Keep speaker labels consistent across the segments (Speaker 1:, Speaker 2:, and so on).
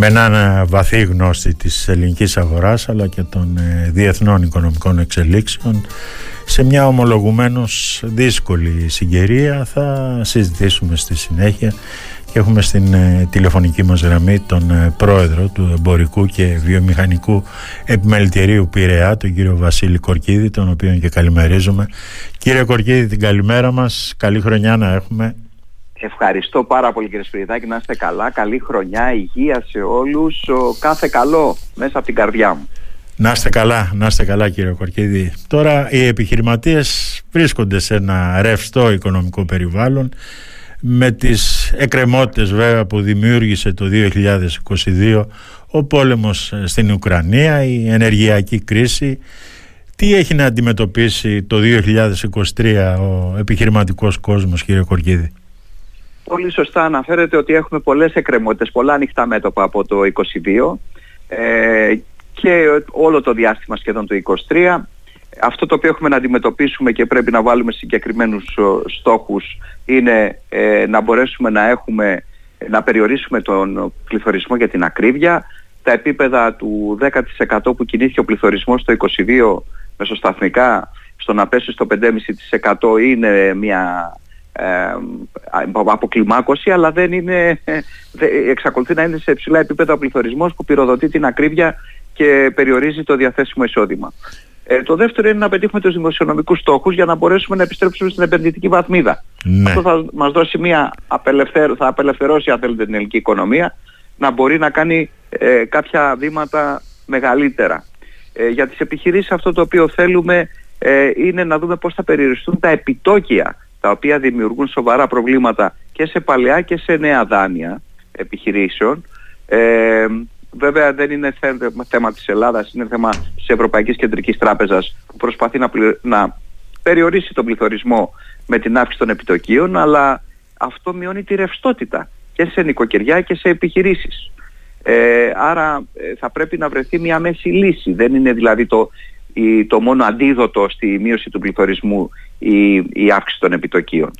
Speaker 1: με έναν βαθύ γνώστη της ελληνικής αγοράς αλλά και των ε, διεθνών οικονομικών εξελίξεων σε μια ομολογουμένως δύσκολη συγκαιρία θα συζητήσουμε στη συνέχεια και έχουμε στην ε, τηλεφωνική μας γραμμή τον ε, πρόεδρο του Εμπορικού και Βιομηχανικού Επιμελητηρίου Πειραιά, τον κύριο Βασίλη Κορκίδη, τον οποίο και καλημερίζουμε. Κύριε Κορκίδη, την καλημέρα μας. Καλή χρονιά να έχουμε.
Speaker 2: Ευχαριστώ πάρα πολύ κύριε Σπυριδάκη, να είστε καλά. Καλή χρονιά, υγεία σε όλους. Κάθε καλό μέσα από την καρδιά μου.
Speaker 1: Να είστε καλά, να είστε καλά κύριε Κορκίδη. Τώρα οι επιχειρηματίες βρίσκονται σε ένα ρευστό οικονομικό περιβάλλον με τις εκκρεμότητες βέβαια που δημιούργησε το 2022 ο πόλεμος στην Ουκρανία, η ενεργειακή κρίση. Τι έχει να αντιμετωπίσει το 2023 ο επιχειρηματικός κόσμος κύριε Κορκίδη;
Speaker 2: Πολύ σωστά αναφέρεται ότι έχουμε πολλές εκκρεμότητες, πολλά ανοιχτά μέτωπα από το 2022 ε, και όλο το διάστημα σχεδόν το 2023 αυτό το οποίο έχουμε να αντιμετωπίσουμε και πρέπει να βάλουμε συγκεκριμένους στόχους είναι ε, να μπορέσουμε να έχουμε να περιορίσουμε τον πληθωρισμό για την ακρίβεια. Τα επίπεδα του 10% που κινήθηκε ο πληθωρισμός το 22 μεσοσταθμικά στο να πέσει στο 5,5% είναι μια ε, αποκλιμάκωση αλλά δεν είναι, εξακολουθεί να είναι σε υψηλά επίπεδα ο πληθωρισμός που πυροδοτεί την ακρίβεια και περιορίζει το διαθέσιμο εισόδημα. Ε, το δεύτερο είναι να πετύχουμε τους δημοσιονομικούς στόχους για να μπορέσουμε να επιστρέψουμε στην επενδυτική βαθμίδα. Ναι. Αυτό θα μας δώσει μια απελευθέρω, θα απελευθερώσει αν θέλετε την ελληνική οικονομία να μπορεί να κάνει ε, κάποια βήματα μεγαλύτερα. Ε, για τις επιχειρήσεις αυτό το οποίο θέλουμε ε, είναι να δούμε πώς θα περιοριστούν τα επιτόκια τα οποία δημιουργούν σοβαρά προβλήματα και σε παλαιά και σε νέα δάνεια επιχειρήσεων. Ε, Βέβαια δεν είναι θέμα της Ελλάδας, είναι θέμα της Ευρωπαϊκής Κεντρικής Τράπεζας που προσπαθεί να, να περιορίσει τον πληθωρισμό με την αύξηση των επιτοκίων, αλλά αυτό μειώνει τη ρευστότητα και σε νοικοκυριά και σε επιχειρήσεις. Ε, άρα ε, θα πρέπει να βρεθεί μια μέση λύση. Δεν είναι δηλαδή το, η, το μόνο αντίδοτο στη μείωση του πληθωρισμού η, η αύξηση των επιτοκίων.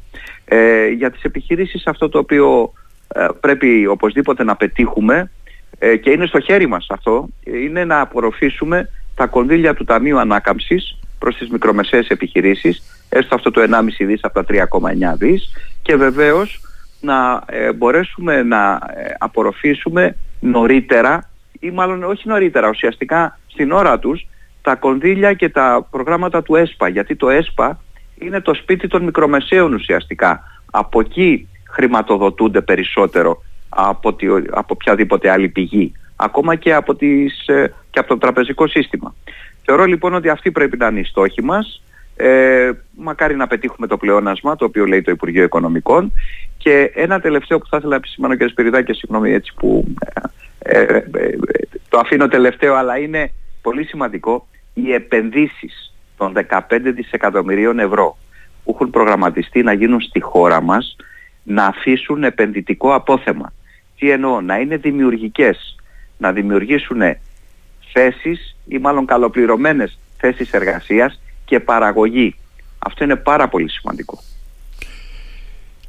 Speaker 2: Ε, για τις επιχειρήσεις αυτό το οποίο ε, πρέπει οπωσδήποτε να πετύχουμε ε, και είναι στο χέρι μας αυτό, είναι να απορροφήσουμε τα κονδύλια του Ταμείου Ανάκαμψης προς τις μικρομεσαίες επιχειρήσεις, έστω αυτό το 1,5 δις από τα 3,9 δις και βεβαίως να ε, μπορέσουμε να ε, απορροφήσουμε νωρίτερα ή μάλλον όχι νωρίτερα, ουσιαστικά στην ώρα τους τα κονδύλια και τα προγράμματα του ΕΣΠΑ, γιατί το ΕΣΠΑ είναι το σπίτι των μικρομεσαίων ουσιαστικά. Από εκεί χρηματοδοτούνται περισσότερο από, τη, από οποιαδήποτε άλλη πηγή. Ακόμα και από, τις, ε, και από το τραπεζικό σύστημα. Θεωρώ λοιπόν ότι αυτή πρέπει να είναι η στόχη μας. Ε, μακάρι να πετύχουμε το πλεόνασμα, το οποίο λέει το Υπουργείο Οικονομικών. Και ένα τελευταίο που θα ήθελα να επισημάνω και Σπυριδάκη, συγγνώμη έτσι που ε, ε, ε, το αφήνω τελευταίο, αλλά είναι πολύ σημαντικό, οι επενδύσεις των 15 δισεκατομμυρίων ευρώ που έχουν προγραμματιστεί να γίνουν στη χώρα μας να αφήσουν επενδυτικό απόθεμα. Τι εννοώ, να είναι δημιουργικές, να δημιουργήσουν θέσεις ή μάλλον καλοπληρωμένες θέσεις εργασίας και παραγωγή. Αυτό είναι πάρα πολύ σημαντικό.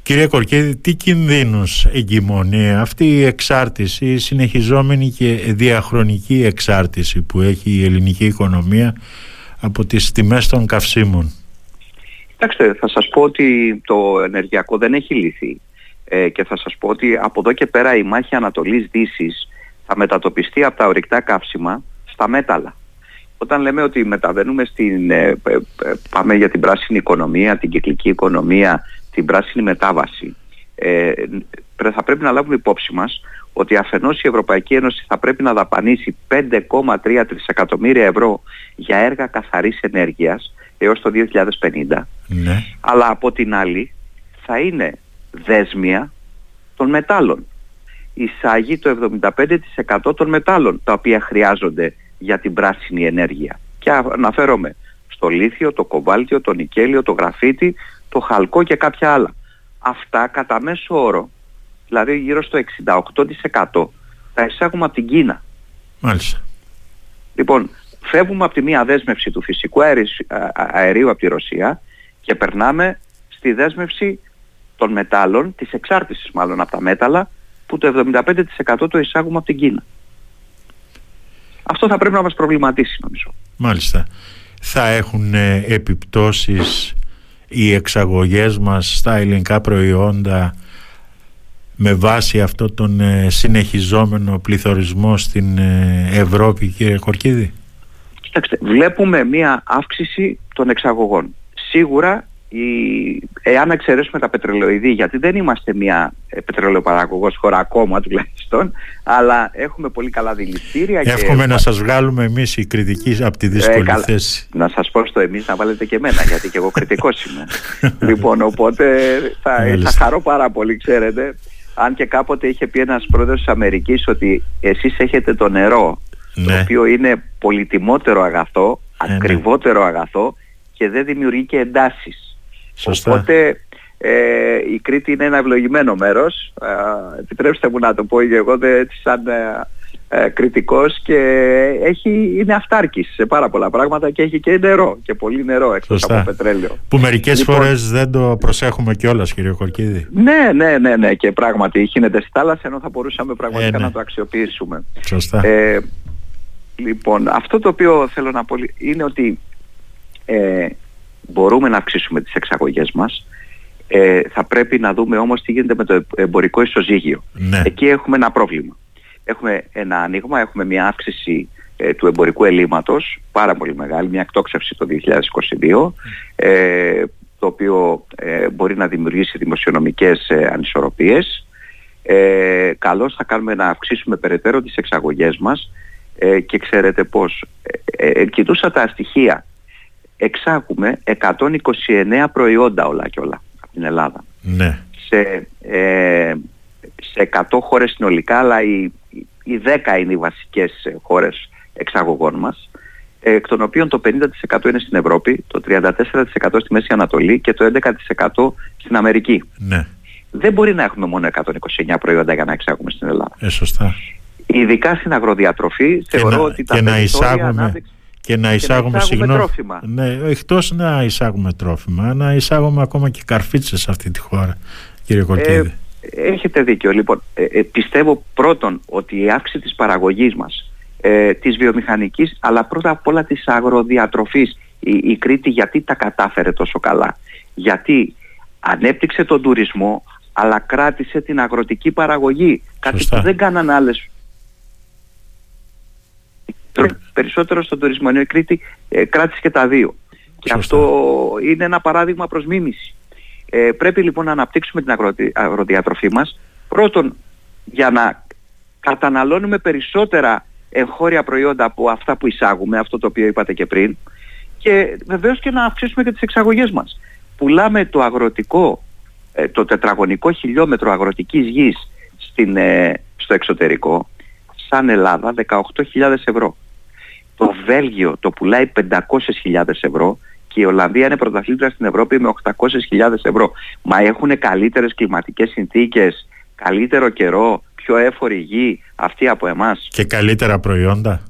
Speaker 1: Κύριε Κορκέδη, τι κινδύνους εγκυμονεί αυτή η εξάρτηση, η συνεχιζόμενη και διαχρονική εξάρτηση που έχει η ελληνική οικονομία από τις τιμές των καυσίμων;
Speaker 2: Κοιτάξτε, θα σας πω ότι το ενεργειακό δεν έχει λυθεί ε, και θα σας πω ότι από εδώ και πέρα η μάχη Ανατολής Δύσης θα μετατοπιστεί από τα ορυκτά καύσιμα στα μέταλλα. Όταν λέμε ότι μεταβαίνουμε στην, ε, ε, πάμε για την πράσινη οικονομία, την κυκλική οικονομία, την πράσινη μετάβαση, ε, θα πρέπει να λάβουμε υπόψη μας ότι αφενός η Ευρωπαϊκή Ένωση θα πρέπει να δαπανίσει 5,3 τρισεκατομμύρια ευρώ για έργα καθαρής ενέργειας έως το 2050, ναι. αλλά από την άλλη θα είναι δέσμια των μετάλλων. Εισάγει το 75% των μετάλλων τα οποία χρειάζονται για την πράσινη ενέργεια. Και αναφέρομαι στο λίθιο, το κοβάλτιο, το νικέλιο, το γραφίτι, το χαλκό και κάποια άλλα. Αυτά κατά μέσο όρο, δηλαδή γύρω στο 68% τα εισάγουμε από την Κίνα.
Speaker 1: Μάλιστα.
Speaker 2: Λοιπόν, φεύγουμε από τη μία δέσμευση του φυσικού αερίου από τη Ρωσία και περνάμε στη δέσμευση των μετάλλων, της εξάρτησης μάλλον από τα μέταλλα, που το 75% το εισάγουμε από την Κίνα. Αυτό θα πρέπει να μας προβληματίσει νομίζω.
Speaker 1: Μάλιστα. Θα έχουν ε, επιπτώσεις οι εξαγωγές μας στα ελληνικά προϊόντα με βάση αυτό τον ε, συνεχιζόμενο πληθωρισμό στην ε, Ευρώπη κύριε Κορκίδη.
Speaker 2: Κοιτάξτε, βλέπουμε μία αύξηση των εξαγωγών. Σίγουρα η, εάν εξαιρέσουμε τα πετρελαιοειδή, γιατί δεν είμαστε μια ε, πετρελαιοπαραγωγός χώρα ακόμα τουλάχιστον, αλλά έχουμε πολύ καλά δηληστήρια.
Speaker 1: Εύχομαι και... να σας βγάλουμε εμείς οι κριτικοί από τη δύσκολη ε, θέση.
Speaker 2: Να σας πω στο εμείς να βάλετε και εμένα, γιατί και εγώ κριτικός είμαι. λοιπόν, οπότε θα, θα χαρώ πάρα πολύ, ξέρετε. Αν και κάποτε είχε πει ένας πρόεδρος της Αμερικής ότι εσείς έχετε το νερό, το ναι. οποίο είναι πολυτιμότερο αγαθό, ε, ναι. ακριβότερο αγαθό και δεν δημιουργεί και εντάσεις.
Speaker 1: Σωστά.
Speaker 2: Οπότε ε, η Κρήτη είναι ένα ευλογημένο μέρος. Ε, επιτρέψτε μου να το πω και εγώ έτσι σαν ε, ε, κριτικός και έχει, είναι αυτάρκης σε πάρα πολλά πράγματα και έχει και νερό και πολύ νερό εκτός από πετρέλαιο.
Speaker 1: Που μερικές λοιπόν, φορές δεν το προσέχουμε κιόλας κύριε Κορκίδη.
Speaker 2: Ναι, ναι, ναι, ναι και πράγματι γίνεται στη θάλασσα ενώ θα μπορούσαμε πραγματικά ναι. να το αξιοποιήσουμε.
Speaker 1: Σωστά.
Speaker 2: λοιπόν, αυτό το οποίο θέλω να πω είναι ότι μπορούμε να αυξήσουμε τις εξαγωγές μας. Ε, θα πρέπει να δούμε όμως τι γίνεται με το εμπορικό ισοζύγιο.
Speaker 1: Ναι.
Speaker 2: Εκεί έχουμε ένα πρόβλημα. Έχουμε ένα ανοίγμα, έχουμε μια αύξηση ε, του εμπορικού ελλείμματος, πάρα πολύ μεγάλη, μια εκτόξευση το 2022, ε, το οποίο ε, μπορεί να δημιουργήσει δημοσιονομικές ε, ανισορροπίες. Ε, καλώς θα κάνουμε να αυξήσουμε περαιτέρω τις εξαγωγές μας ε, και ξέρετε πώς. Ε, κοιτούσα τα στοιχεία εξάγουμε 129 προϊόντα όλα και όλα από την Ελλάδα.
Speaker 1: Ναι.
Speaker 2: Σε, ε, σε 100 χώρες συνολικά, αλλά οι, οι 10 είναι οι βασικές χώρες εξαγωγών μας, εκ των οποίων το 50% είναι στην Ευρώπη, το 34% στη Μέση Ανατολή και το 11% στην Αμερική.
Speaker 1: Ναι.
Speaker 2: Δεν μπορεί να έχουμε μόνο 129 προϊόντα για να εξάγουμε στην Ελλάδα.
Speaker 1: Ε, σωστά.
Speaker 2: Ειδικά στην αγροδιατροφή θεωρώ ότι τα
Speaker 1: και να εισάγουμε, και να εισάγουμε,
Speaker 2: και να τρόφιμα.
Speaker 1: Ναι, εκτός να εισάγουμε τρόφιμα, να εισάγουμε ακόμα και καρφίτσες σε αυτή τη χώρα, κύριε Κορκίδη.
Speaker 2: Ε, έχετε δίκιο. Λοιπόν, ε, ε, πιστεύω πρώτον ότι η αύξηση της παραγωγής μας, ε, της βιομηχανικής, αλλά πρώτα απ' όλα της αγροδιατροφής, η, η Κρήτη γιατί τα κατάφερε τόσο καλά. Γιατί ανέπτυξε τον τουρισμό, αλλά κράτησε την αγροτική παραγωγή. Κάτι που δεν κάναν άλλες περισσότερο στον τουρισμό. Ενώ η Κρήτη ε, κράτησε και τα δύο. Και αυτό είναι ένα παράδειγμα προς μίμηση. Ε, πρέπει λοιπόν να αναπτύξουμε την αγροδιατροφή μας. Πρώτον, για να καταναλώνουμε περισσότερα εγχώρια προϊόντα από αυτά που εισάγουμε, αυτό το οποίο είπατε και πριν, και βεβαίως και να αυξήσουμε και τις εξαγωγές μας. Πουλάμε το αγροτικό, ε, το τετραγωνικό χιλιόμετρο αγροτικής γης στην, ε, στο εξωτερικό, σαν Ελλάδα, 18.000 ευρώ. Το Βέλγιο το πουλάει 500.000 ευρώ και η Ολλανδία είναι πρωταθλήτρια στην Ευρώπη με 800.000 ευρώ. Μα έχουν καλύτερες κλιματικές συνθήκες, καλύτερο καιρό, πιο έφορη γη αυτή από εμάς.
Speaker 1: Και καλύτερα προϊόντα;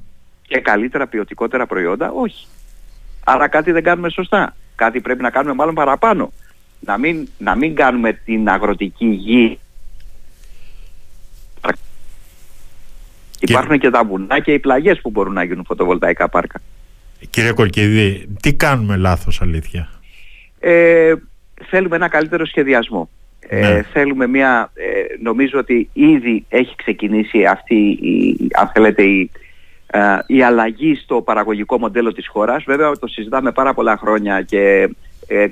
Speaker 2: Και καλύτερα ποιοτικότερα προϊόντα, όχι. Άρα κάτι δεν κάνουμε σωστά. Κάτι πρέπει να κάνουμε μάλλον παραπάνω. Να μην, να μην κάνουμε την αγροτική γη Υπάρχουν και τα βουνά και οι πλαγιές που μπορούν να γίνουν φωτοβολταϊκά πάρκα.
Speaker 1: Κύριε Κορκίδη, τι κάνουμε λάθος αλήθεια;
Speaker 2: Ε, θέλουμε ένα καλύτερο σχεδιασμό. Ε, ναι. θέλουμε μια, ε, νομίζω ότι ήδη έχει ξεκινήσει αυτή η, αν θέλετε, η, ε, η αλλαγή στο παραγωγικό μοντέλο της χώρας. Βέβαια το συζητάμε πάρα πολλά χρόνια και ε,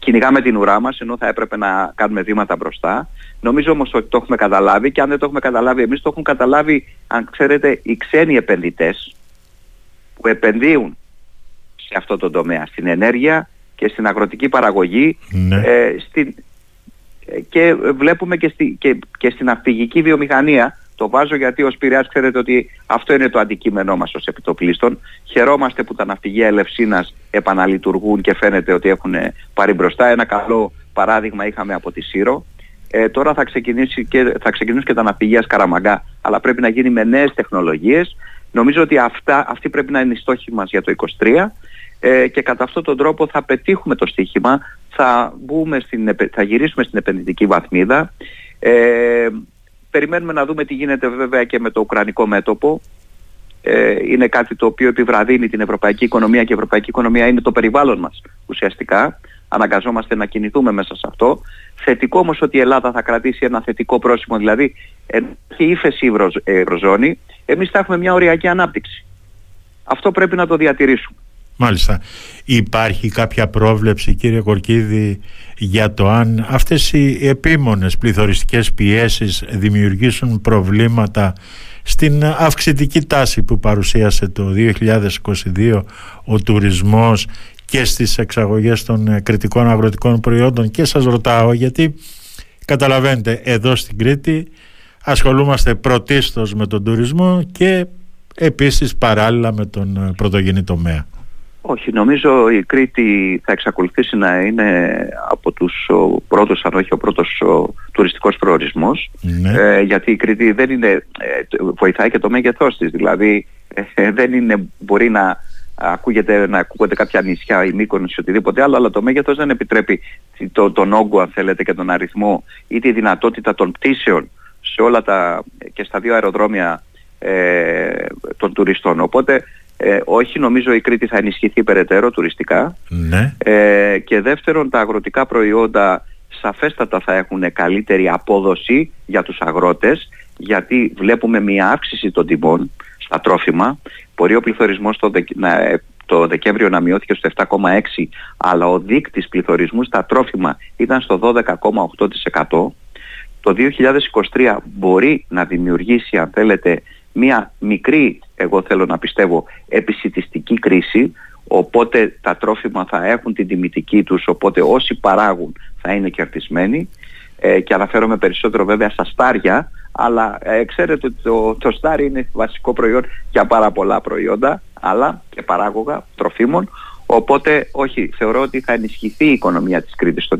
Speaker 2: κυνηγάμε την ουρά μας ενώ θα έπρεπε να κάνουμε βήματα μπροστά. Νομίζω όμως ότι το έχουμε καταλάβει και αν δεν το έχουμε καταλάβει εμείς το έχουν καταλάβει αν ξέρετε οι ξένοι επενδυτές που επενδύουν σε αυτό το τομέα, στην ενέργεια και στην αγροτική παραγωγή
Speaker 1: ναι. ε,
Speaker 2: στην, ε, και βλέπουμε και, στη, και, και στην αυπηγική βιομηχανία το βάζω γιατί ως Πειραιάς ξέρετε ότι αυτό είναι το αντικείμενό μας ως επιτοπλίστων. Χαιρόμαστε που τα ναυπηγεία Ελευσίνας επαναλειτουργούν και φαίνεται ότι έχουν πάρει μπροστά. Ένα καλό παράδειγμα είχαμε από τη Σύρο. Ε, τώρα θα, ξεκινήσει και, θα ξεκινήσουν και τα ναυπηγεία Σκαραμαγκά, αλλά πρέπει να γίνει με νέες τεχνολογίες. Νομίζω ότι αυτά, αυτή πρέπει να είναι η στόχη μας για το 2023 ε, και κατά αυτόν τον τρόπο θα πετύχουμε το στοίχημα, θα, μπούμε στην, θα γυρίσουμε στην επενδυτική βαθμίδα. Ε, περιμένουμε να δούμε τι γίνεται βέβαια και με το ουκρανικό μέτωπο. Ε, είναι κάτι το οποίο επιβραδύνει την ευρωπαϊκή οικονομία και η ευρωπαϊκή οικονομία είναι το περιβάλλον μας ουσιαστικά. Αναγκαζόμαστε να κινηθούμε μέσα σε αυτό. Θετικό όμως ότι η Ελλάδα θα κρατήσει ένα θετικό πρόσημο, δηλαδή έχει ύφεση η Ευρωζώνη, εμείς θα έχουμε μια οριακή ανάπτυξη. Αυτό πρέπει να το διατηρήσουμε.
Speaker 1: Μάλιστα. Υπάρχει κάποια πρόβλεψη κύριε Κορκίδη για το αν αυτές οι επίμονες πληθωριστικές πιέσεις δημιουργήσουν προβλήματα στην αυξητική τάση που παρουσίασε το 2022 ο τουρισμός και στις εξαγωγές των κριτικών αγροτικών προϊόντων και σας ρωτάω γιατί καταλαβαίνετε εδώ στην Κρήτη ασχολούμαστε πρωτίστως με τον τουρισμό και επίσης παράλληλα με τον πρωτογενή τομέα.
Speaker 2: Όχι, νομίζω η Κρήτη θα εξακολουθήσει να είναι από τους ο πρώτους, αν όχι ο πρώτος ο τουριστικός προορισμός ναι. ε, γιατί η Κρήτη δεν είναι, ε, βοηθάει και το μέγεθός της, δηλαδή ε, δεν είναι, μπορεί να ακούγεται, να ακούγονται κάποια νησιά ή Μύκονος ή οτιδήποτε άλλο, αλλά το μέγεθος δεν επιτρέπει το, τον όγκο αν θέλετε και τον αριθμό ή τη δυνατότητα των πτήσεων σε όλα τα και στα δύο αεροδρόμια ε, των τουριστών. Οπότε ε, όχι, νομίζω η Κρήτη θα ενισχυθεί περαιτέρω τουριστικά.
Speaker 1: Ναι.
Speaker 2: Ε, και δεύτερον, τα αγροτικά προϊόντα σαφέστατα θα έχουν καλύτερη απόδοση για τους αγρότες γιατί βλέπουμε μια αύξηση των τιμών στα τρόφιμα. Μπορεί ο πληθωρισμός το, το Δεκέμβριο να μειώθηκε στο 7,6 αλλά ο δείκτης πληθωρισμού στα τρόφιμα ήταν στο 12,8%. Το 2023 μπορεί να δημιουργήσει αν θέλετε μια μικρή, εγώ θέλω να πιστεύω, επισητιστική κρίση, οπότε τα τρόφιμα θα έχουν την τιμητική τους, οπότε όσοι παράγουν θα είναι κερδισμένοι. Ε, και αναφέρομαι περισσότερο βέβαια στα στάρια, αλλά ε, ξέρετε ότι το, το στάρι είναι βασικό προϊόν για πάρα πολλά προϊόντα, αλλά και παράγωγα τροφίμων, οπότε όχι, θεωρώ ότι θα ενισχυθεί η οικονομία της Κρήτης το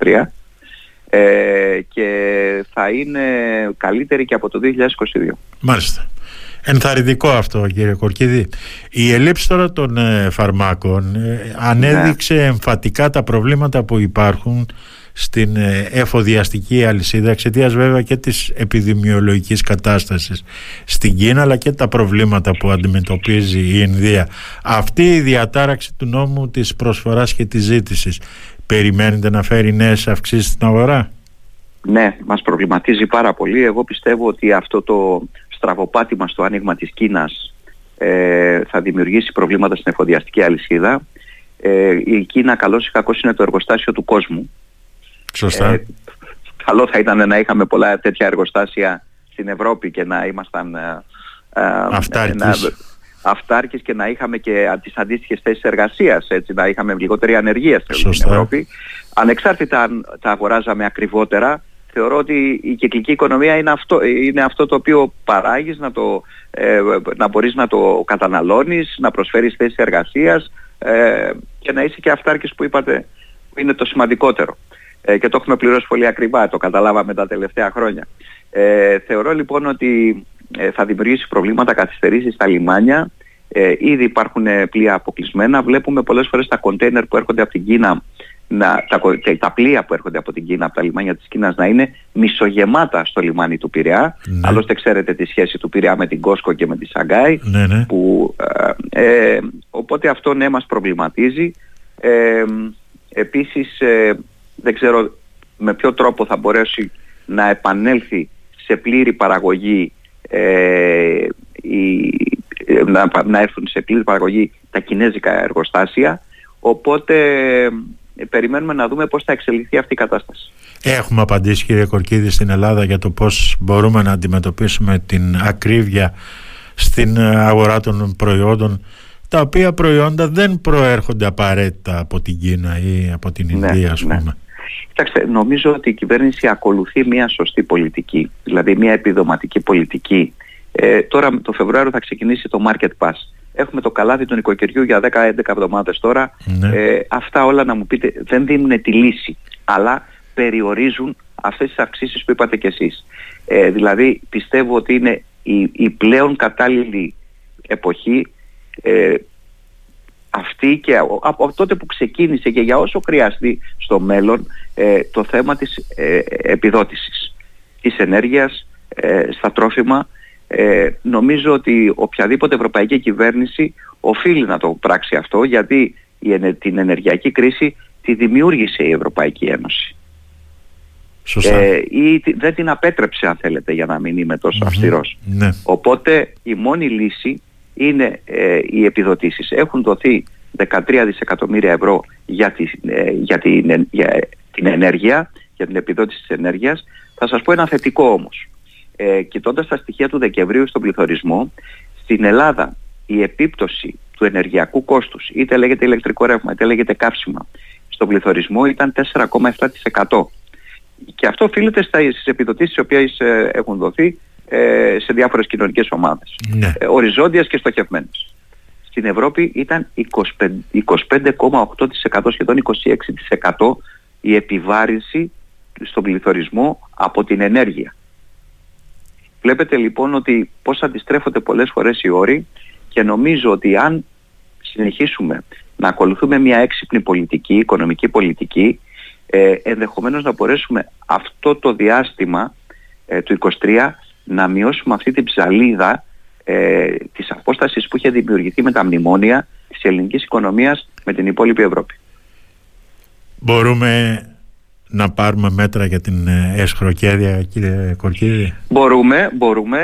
Speaker 2: 2023 ε, και θα είναι καλύτερη και από το 2022.
Speaker 1: Μάλιστα. Ενθαρρυντικό αυτό κύριε Κορκίδη. Η ελλείψη τώρα των ε, φαρμάκων ε, ανέδειξε ναι. εμφατικά τα προβλήματα που υπάρχουν στην ε, εφοδιαστική αλυσίδα εξαιτίας βέβαια και της επιδημιολογικής κατάστασης στην Κίνα αλλά και τα προβλήματα που αντιμετωπίζει η Ινδία. Αυτή η διατάραξη του νόμου της προσφοράς και της ζήτησης περιμένετε να φέρει νέες αυξήσεις στην αγορά;
Speaker 2: Ναι, μας προβληματίζει πάρα πολύ. Εγώ πιστεύω ότι αυτό το στραβοπάτημα στο άνοιγμα της Κίνας ε, θα δημιουργήσει προβλήματα στην εφοδιαστική αλυσίδα. Ε, η Κίνα καλώς ή κακώς είναι το εργοστάσιο του κόσμου.
Speaker 1: Σωστά. Ε,
Speaker 2: καλό θα ήταν να είχαμε πολλά τέτοια εργοστάσια στην Ευρώπη και να ήμασταν... Ε,
Speaker 1: ε να,
Speaker 2: αυτάρκης και να είχαμε και τις αντίστοιχες θέσεις εργασίας, έτσι, να είχαμε λιγότερη ανεργία στην Ευρώπη. Ανεξάρτητα αν τα αγοράζαμε ακριβότερα, θεωρώ ότι η κυκλική οικονομία είναι αυτό, είναι αυτό το οποίο παράγεις, να, το, ε, να μπορείς να το καταναλώνεις, να προσφέρεις θέσεις εργασίας ε, και να είσαι και αυτάρκης που είπατε που είναι το σημαντικότερο. Ε, και το έχουμε πληρώσει πολύ ακριβά, το καταλάβαμε τα τελευταία χρόνια. Ε, θεωρώ λοιπόν ότι ε, θα δημιουργήσει προβλήματα καθυστερήσεις στα λιμάνια. Ε, ήδη υπάρχουν πλοία αποκλεισμένα. Βλέπουμε πολλές φορές τα κοντέινερ που έρχονται από την Κίνα να, τα, τα πλοία που έρχονται από την Κίνα, από τα λιμάνια της Κίνας να είναι μισογεμάτα στο λιμάνι του Πειραιά. Ναι. Άλλωστε ξέρετε τη σχέση του Πειραιά με την Κόσκο και με τη Σαγκάη.
Speaker 1: Ναι, ναι.
Speaker 2: Που, ε, ε, οπότε αυτό ναι μας προβληματίζει. Ε, επίσης ε, δεν ξέρω με ποιο τρόπο θα μπορέσει να επανέλθει σε πλήρη παραγωγή ε, η, να, να έρθουν σε πλήρη παραγωγή τα κινέζικα εργοστάσια οπότε ε, περιμένουμε να δούμε πώς θα εξελιχθεί αυτή η κατάσταση.
Speaker 1: Έχουμε απαντήσει κύριε Κορκίδη στην Ελλάδα για το πώς μπορούμε να αντιμετωπίσουμε την ακρίβεια στην αγορά των προϊόντων τα οποία προϊόντα δεν προέρχονται απαραίτητα από την Κίνα ή από την ναι, Ινδία ας ναι. πούμε.
Speaker 2: Κοιτάξτε, νομίζω ότι η κυβέρνηση ακολουθεί μια σωστή πολιτική, δηλαδή μια επιδοματική πολιτική. Ε, τώρα το Φεβρουάριο θα ξεκινήσει το Market Pass. Έχουμε το καλάδι του νοικοκυριού για 10-11 εβδομάδες τώρα. Ναι. Ε, αυτά όλα να μου πείτε δεν δίνουν τη λύση, αλλά περιορίζουν αυτές τις αυξήσεις που είπατε κι εσείς. Ε, δηλαδή πιστεύω ότι είναι η, η πλέον κατάλληλη εποχή ε, αυτή και από τότε που ξεκίνησε και για όσο χρειαστεί στο μέλλον ε, το θέμα της ε, επιδότησης της ενέργειας ε, στα τρόφιμα ε, νομίζω ότι οποιαδήποτε ευρωπαϊκή κυβέρνηση οφείλει να το πράξει αυτό γιατί η, την ενεργειακή κρίση τη δημιούργησε η Ευρωπαϊκή Ένωση. Ε, ή δεν την απέτρεψε αν θέλετε για να μην είμαι τόσο αυστηρός.
Speaker 1: Ναι.
Speaker 2: Οπότε η μόνη λύση είναι ε, οι επιδοτήσεις. Έχουν δοθεί 13 δισεκατομμύρια ευρώ για, τη, ε, για, την, για την ενέργεια, για την επιδότηση της ενέργειας. Θα σας πω ένα θετικό όμως. Ε, κοιτώντας τα στοιχεία του Δεκεμβρίου στον πληθωρισμό, στην Ελλάδα η επίπτωση του ενεργειακού κόστους, είτε λέγεται ηλεκτρικό ρεύμα, είτε λέγεται καύσιμα, στον πληθωρισμό ήταν 4,7%. Και αυτό οφείλεται στις επιδοτήσεις οι οποίες ε, έχουν δοθεί ε, σε διάφορες κοινωνικές ομάδες.
Speaker 1: Ναι.
Speaker 2: Ε, οριζόντιας και στοχευμένες. Στην Ευρώπη ήταν 25,8% σχεδόν 26% η επιβάρυνση στον πληθωρισμό από την ενέργεια. Βλέπετε λοιπόν ότι πώς αντιστρέφονται πολλές φορές οι όροι και νομίζω ότι αν συνεχίσουμε να ακολουθούμε μια έξυπνη πολιτική, οικονομική πολιτική, ε, ενδεχομένως να μπορέσουμε αυτό το διάστημα ε, του 23 να μειώσουμε αυτή την ψαλίδα ε, της απόστασης που είχε δημιουργηθεί με τα μνημόνια της ελληνικής οικονομίας με την υπόλοιπη Ευρώπη.
Speaker 1: Μπορούμε να πάρουμε μέτρα για την ε, εσχροκέδια κύριε Κορκίδη;
Speaker 2: Μπορούμε, μπορούμε.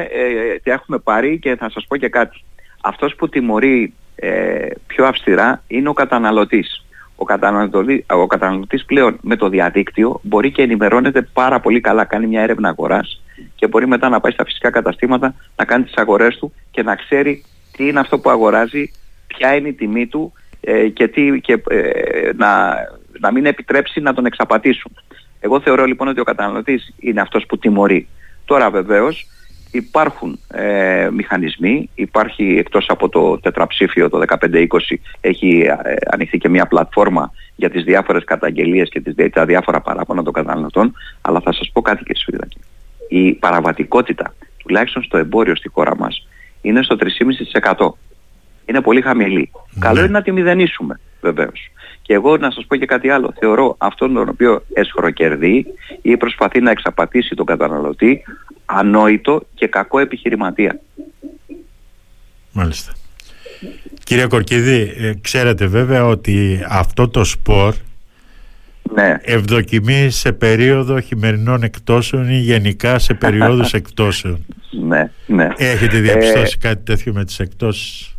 Speaker 2: Ε, έχουμε πάρει και θα σας πω και κάτι. Αυτός που τιμωρεί ε, πιο αυστηρά είναι ο καταναλωτής. Ο, καταναλωτής. ο καταναλωτής πλέον με το διαδίκτυο μπορεί και ενημερώνεται πάρα πολύ καλά. Κάνει μια έρευνα αγοράς και μπορεί μετά να πάει στα φυσικά καταστήματα να κάνει τις αγορές του και να ξέρει τι είναι αυτό που αγοράζει, ποια είναι η τιμή του ε, και, τι, και ε, να, να μην επιτρέψει να τον εξαπατήσουν. Εγώ θεωρώ λοιπόν ότι ο καταναλωτής είναι αυτός που τιμωρεί. Τώρα βεβαίως υπάρχουν ε, μηχανισμοί, υπάρχει εκτός από το τετραψήφιο το 15-20 έχει ε, ανοιχθεί και μια πλατφόρμα για τις διάφορες καταγγελίες και τις, τα διάφορα παράπονα των καταναλωτών, αλλά θα σας πω κάτι και Σφίδακη. Η παραβατικότητα, τουλάχιστον στο εμπόριο στη χώρα μας, είναι στο 3,5%. Είναι πολύ χαμηλή. Ναι. Καλό είναι να τη μηδενίσουμε βεβαίως. Και εγώ να σας πω και κάτι άλλο. Θεωρώ αυτόν τον οποίο εσχροκερδεί ή προσπαθεί να εξαπατήσει τον καταναλωτή ανόητο και κακό επιχειρηματία.
Speaker 1: Μάλιστα. Κύριε Κορκίδη, ε, ξέρετε βέβαια ότι αυτό το σπορ
Speaker 2: ναι.
Speaker 1: ευδοκιμεί σε περίοδο χειμερινών εκτόσεων ή γενικά σε περίοδους εκτόσεων.
Speaker 2: Ναι, ναι.
Speaker 1: Έχετε διαπιστώσει ε, κάτι τέτοιο με τις εκτόσεις;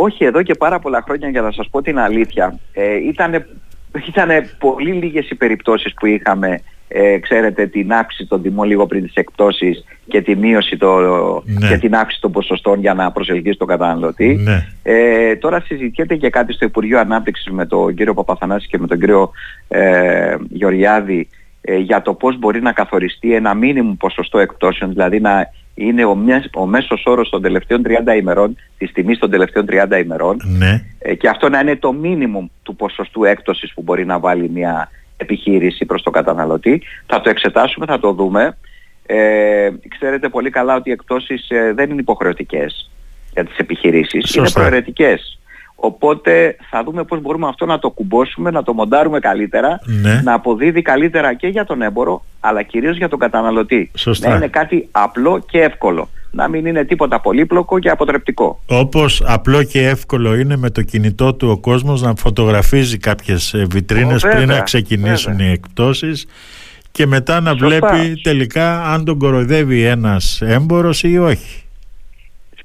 Speaker 2: Όχι, εδώ και πάρα πολλά χρόνια για να σας πω την αλήθεια. Ε, ήτανε, πολύ λίγες οι περιπτώσεις που είχαμε ε, ξέρετε την αύξηση των τιμών λίγο πριν τις εκπτώσεις και τη μείωση το,
Speaker 1: ναι.
Speaker 2: και την αύξηση των ποσοστών για να προσελκύσει τον καταναλωτή.
Speaker 1: Ναι.
Speaker 2: Ε, τώρα συζητιέται και κάτι στο Υπουργείο Ανάπτυξης με τον κύριο Παπαθανάση και με τον κύριο ε, Γεωργιάδη ε, για το πώς μπορεί να καθοριστεί ένα μήνυμο ποσοστό εκπτώσεων, δηλαδή να είναι ο, ο μέσος όρος των τελευταίων 30 ημερών, της τιμής των τελευταίων 30 ημερών
Speaker 1: ναι.
Speaker 2: ε, και αυτό να είναι το μίνιμουμ του ποσοστού έκπτωσης που μπορεί να βάλει μια επιχείρηση προς τον καταναλωτή. Θα το εξετάσουμε, θα το δούμε. Ε, ξέρετε πολύ καλά ότι οι εκπτώσεις ε, δεν είναι υποχρεωτικές για τις επιχειρήσεις, είναι προαιρετικές. Οπότε θα δούμε πώς μπορούμε αυτό να το κουμπώσουμε, να το μοντάρουμε καλύτερα,
Speaker 1: ναι.
Speaker 2: να αποδίδει καλύτερα και για τον έμπορο, αλλά κυρίως για τον καταναλωτή.
Speaker 1: Σωστά.
Speaker 2: Να είναι κάτι απλό και εύκολο. Να μην είναι τίποτα πολύπλοκο και αποτρεπτικό.
Speaker 1: Όπως απλό και εύκολο είναι με το κινητό του ο κόσμος να φωτογραφίζει κάποιες ε, βιτρίνες πριν να ξεκινήσουν οι εκπτώσεις και μετά να βλέπει τελικά αν τον κοροϊδεύει ένας έμπορος ή όχι.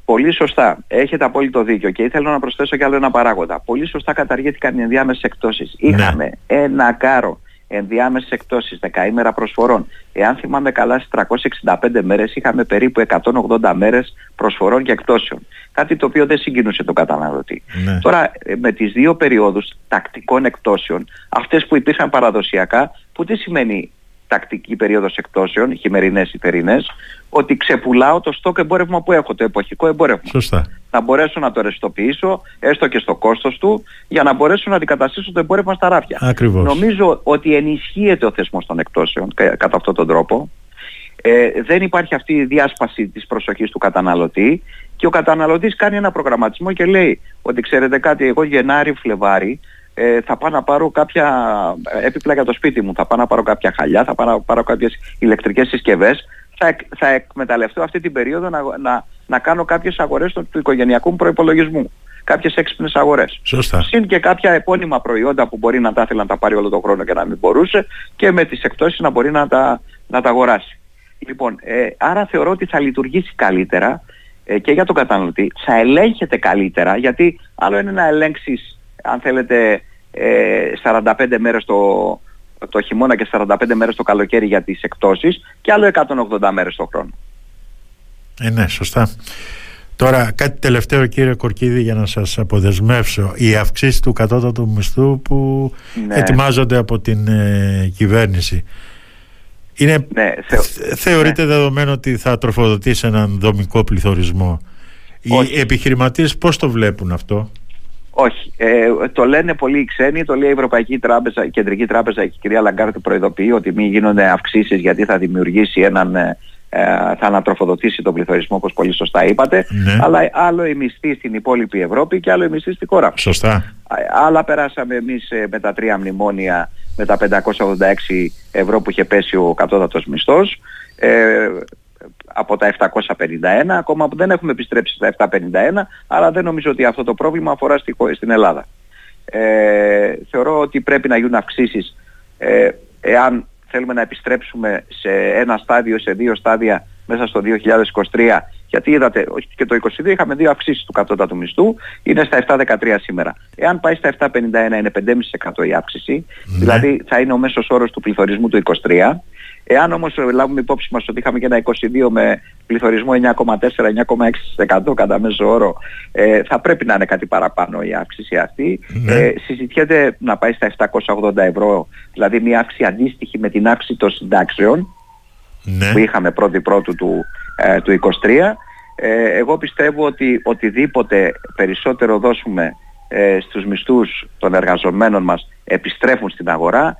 Speaker 2: Πολύ σωστά. Έχετε απόλυτο δίκιο. Και ήθελα να προσθέσω κι άλλο ένα παράγοντα. Πολύ σωστά καταργήθηκαν οι ενδιάμεσες εκτόσεις.
Speaker 1: Ναι.
Speaker 2: Είχαμε ένα κάρο ενδιάμεσες εκτόσεις, δεκαήμερα προσφορών. Εάν θυμάμαι καλά στις 365 μέρες είχαμε περίπου 180 μέρες προσφορών και εκτόσεων. Κάτι το οποίο δεν συγκινούσε τον καταναλωτή.
Speaker 1: Ναι.
Speaker 2: Τώρα ε, με τις δύο περιόδους τακτικών εκτόσεων, αυτές που υπήρχαν παραδοσιακά, που τι σημαίνει; Τακτική περίοδος εκτόσεων, χειμερινές ή θερινές, ότι ξεπουλάω το στόκ εμπόρευμα που έχω, το εποχικό εμπόρευμα.
Speaker 1: Σωστά.
Speaker 2: Να μπορέσω να το ρευστοποιήσω, έστω και στο κόστος του, για να μπορέσω να αντικαταστήσω το εμπόρευμα στα ράφια.
Speaker 1: Ακριβώς.
Speaker 2: Νομίζω ότι ενισχύεται ο θεσμός των εκτόσεων κατά αυτόν τον τρόπο. Ε, δεν υπάρχει αυτή η διάσπαση της προσοχής του καταναλωτή και ο καταναλωτής κάνει ένα προγραμματισμό και λέει ότι ξέρετε κάτι, εγώ Γενάρη, Φλεβάρι ε, θα πάω να πάρω κάποια έπιπλα για το σπίτι μου, θα πάω να πάρω κάποια χαλιά, θα πάω να πάρω κάποιες ηλεκτρικές συσκευές, θα, θα εκμεταλλευτώ αυτή την περίοδο να, να, να κάνω κάποιες αγορές του, του οικογενειακού μου προϋπολογισμού. Κάποιες έξυπνες αγορές.
Speaker 1: Σωστά.
Speaker 2: Συν και κάποια επώνυμα προϊόντα που μπορεί να τα ήθελε να τα πάρει όλο τον χρόνο και να μην μπορούσε και με τις εκτόσεις να μπορεί να τα, να τα αγοράσει. Λοιπόν, ε, άρα θεωρώ ότι θα λειτουργήσει καλύτερα ε, και για τον καταναλωτή, θα ελέγχεται καλύτερα γιατί άλλο είναι να ελέγξεις αν θέλετε ε, 45 μέρες το, το χειμώνα και 45 μέρες το καλοκαίρι για τις εκτόσεις και άλλο 180 μέρες το χρόνο.
Speaker 1: Ε, ναι, σωστά. Τώρα κάτι τελευταίο κύριε Κορκίδη για να σας αποδεσμεύσω. Οι αυξήσεις του κατώτατου μισθού που ναι. ετοιμάζονται από την ε, κυβέρνηση. Είναι, ναι, θεωρείτε ναι. δεδομένο ότι θα τροφοδοτήσει έναν δομικό πληθωρισμό; Οι επιχειρηματίες πώς το βλέπουν αυτό;
Speaker 2: Όχι. Ε, το λένε πολλοί οι ξένοι, το λέει η Ευρωπαϊκή Τράπεζα, η Κεντρική Τράπεζα και η κυρία Λαγκάρτη προειδοποιεί ότι μην γίνονται αυξήσεις γιατί θα δημιουργήσει έναν, ε, ε, θα ανατροφοδοτήσει τον πληθωρισμό όπως πολύ σωστά είπατε. Ναι. Αλλά άλλο η μισθή στην υπόλοιπη Ευρώπη και άλλο η μισθή στη χώρα.
Speaker 1: Σωστά.
Speaker 2: Άλλα περάσαμε εμείς με τα τρία μνημόνια με τα 586 ευρώ που είχε πέσει ο κατώτατος μισθός. Ε, από τα 751, ακόμα που δεν έχουμε επιστρέψει στα 751, αλλά δεν νομίζω ότι αυτό το πρόβλημα αφορά στη, στην Ελλάδα. Ε, θεωρώ ότι πρέπει να γίνουν αυξήσεις ε, εάν θέλουμε να επιστρέψουμε σε ένα στάδιο, σε δύο στάδια μέσα στο 2023 γιατί είδατε και το 2022 είχαμε δύο αυξήσεις του κατώτατου μισθού, είναι στα 7,13 σήμερα. Εάν πάει στα 7,51 είναι 5,5% η αύξηση, ναι. δηλαδή θα είναι ο μέσος όρος του πληθωρισμού του 23. Εάν όμως λάβουμε υπόψη μας ότι είχαμε και ένα 22 με πληθωρισμό 9,4-9,6% κατά μέσο όρο, ε, θα πρέπει να είναι κάτι παραπάνω η αύξηση αυτή. Ναι. Ε, συζητιέται να πάει στα 780 ευρώ, δηλαδή μια αύξηση αντίστοιχη με την αύξηση των συντάξεων ναι. που είχαμε πρώτη πρώτου του, ε, του 23. Ε, εγώ πιστεύω ότι οτιδήποτε περισσότερο δώσουμε ε, στους μισθούς των εργαζομένων μας επιστρέφουν στην αγορά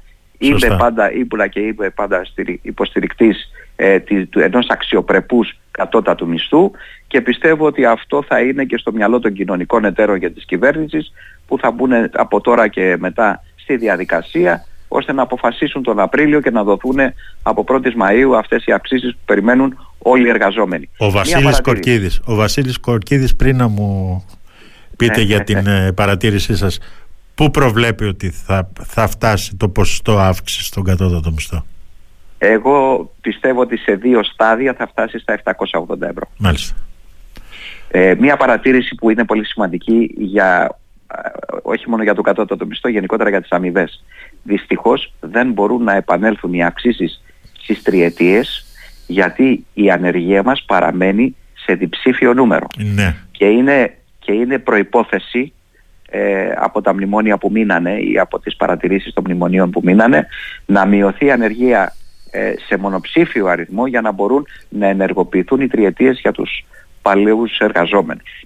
Speaker 2: Είμαι πάντα ύπουλα και είμαι πάντα υποστηρικτής ε, του, ενός αξιοπρεπούς κατώτατου μισθού και πιστεύω ότι αυτό θα είναι και στο μυαλό των κοινωνικών εταίρων για τις κυβέρνησης που θα μπουν από τώρα και μετά στη διαδικασία ώστε να αποφασίσουν τον Απρίλιο και να δοθούν από 1η Μαΐου αυτές οι αυξήσεις που περιμένουν όλοι οι εργαζόμενοι.
Speaker 1: Ο Βασίλης Κορκίδης, ο Βασίλης Κορκίδης πριν να μου πείτε ναι, για ναι, την ναι. Ε, παρατήρησή σας Πού προβλέπει ότι θα, θα φτάσει το ποσοστό αύξησης στον κατώτατο μισθό;
Speaker 2: Εγώ πιστεύω ότι σε δύο στάδια θα φτάσει στα 780 ευρώ.
Speaker 1: Μάλιστα.
Speaker 2: Ε, μία παρατήρηση που είναι πολύ σημαντική για, ε, όχι μόνο για το κατώτατο μισθό, γενικότερα για τις αμοιβές. Δυστυχώς δεν μπορούν να επανέλθουν οι αυξήσεις στις τριετίες γιατί η ανεργία μας παραμένει σε διψήφιο νούμερο.
Speaker 1: Ναι.
Speaker 2: Και, είναι, και είναι προϋπόθεση ε, από τα μνημόνια που μείνανε ή από τις παρατηρήσεις των μνημονίων που μείνανε να μειωθεί η ανεργία ε, σε μονοψήφιο αριθμό για να μπορούν να ενεργοποιηθούν οι τριετίες για τους παλαιούς εργαζόμενους.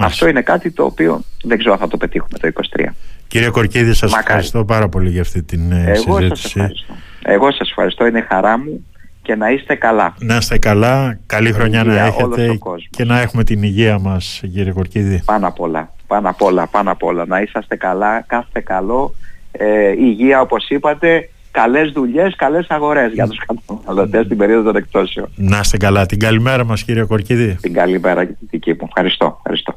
Speaker 2: Αυτό είναι κάτι το οποίο δεν ξέρω αν θα το πετύχουμε το 23.
Speaker 1: Κύριε Κορκίδη, σας ευχαριστώ πάρα πολύ για αυτή την ε, Εγώ συζήτηση.
Speaker 2: Σας ευχαριστώ. Εγώ σας ευχαριστώ, είναι χαρά μου και να είστε καλά.
Speaker 1: Να είστε καλά, καλή χρονιά να έχετε και να έχουμε την υγεία μας κύριε Κορκίδη.
Speaker 2: Πάνω απ' όλα, πάνω απ' όλα, πάνω απ' όλα. Να είσαστε καλά, κάθε καλό, ε, υγεία όπως είπατε, καλές δουλειές, καλές αγορές για τους καταναλωτές στην περίοδο των εκτόσεων.
Speaker 1: Να είστε καλά. Την καλημέρα μας κύριε Κορκίδη.
Speaker 2: Την καλημέρα και την δική μου. Ευχαριστώ. Ευχαριστώ.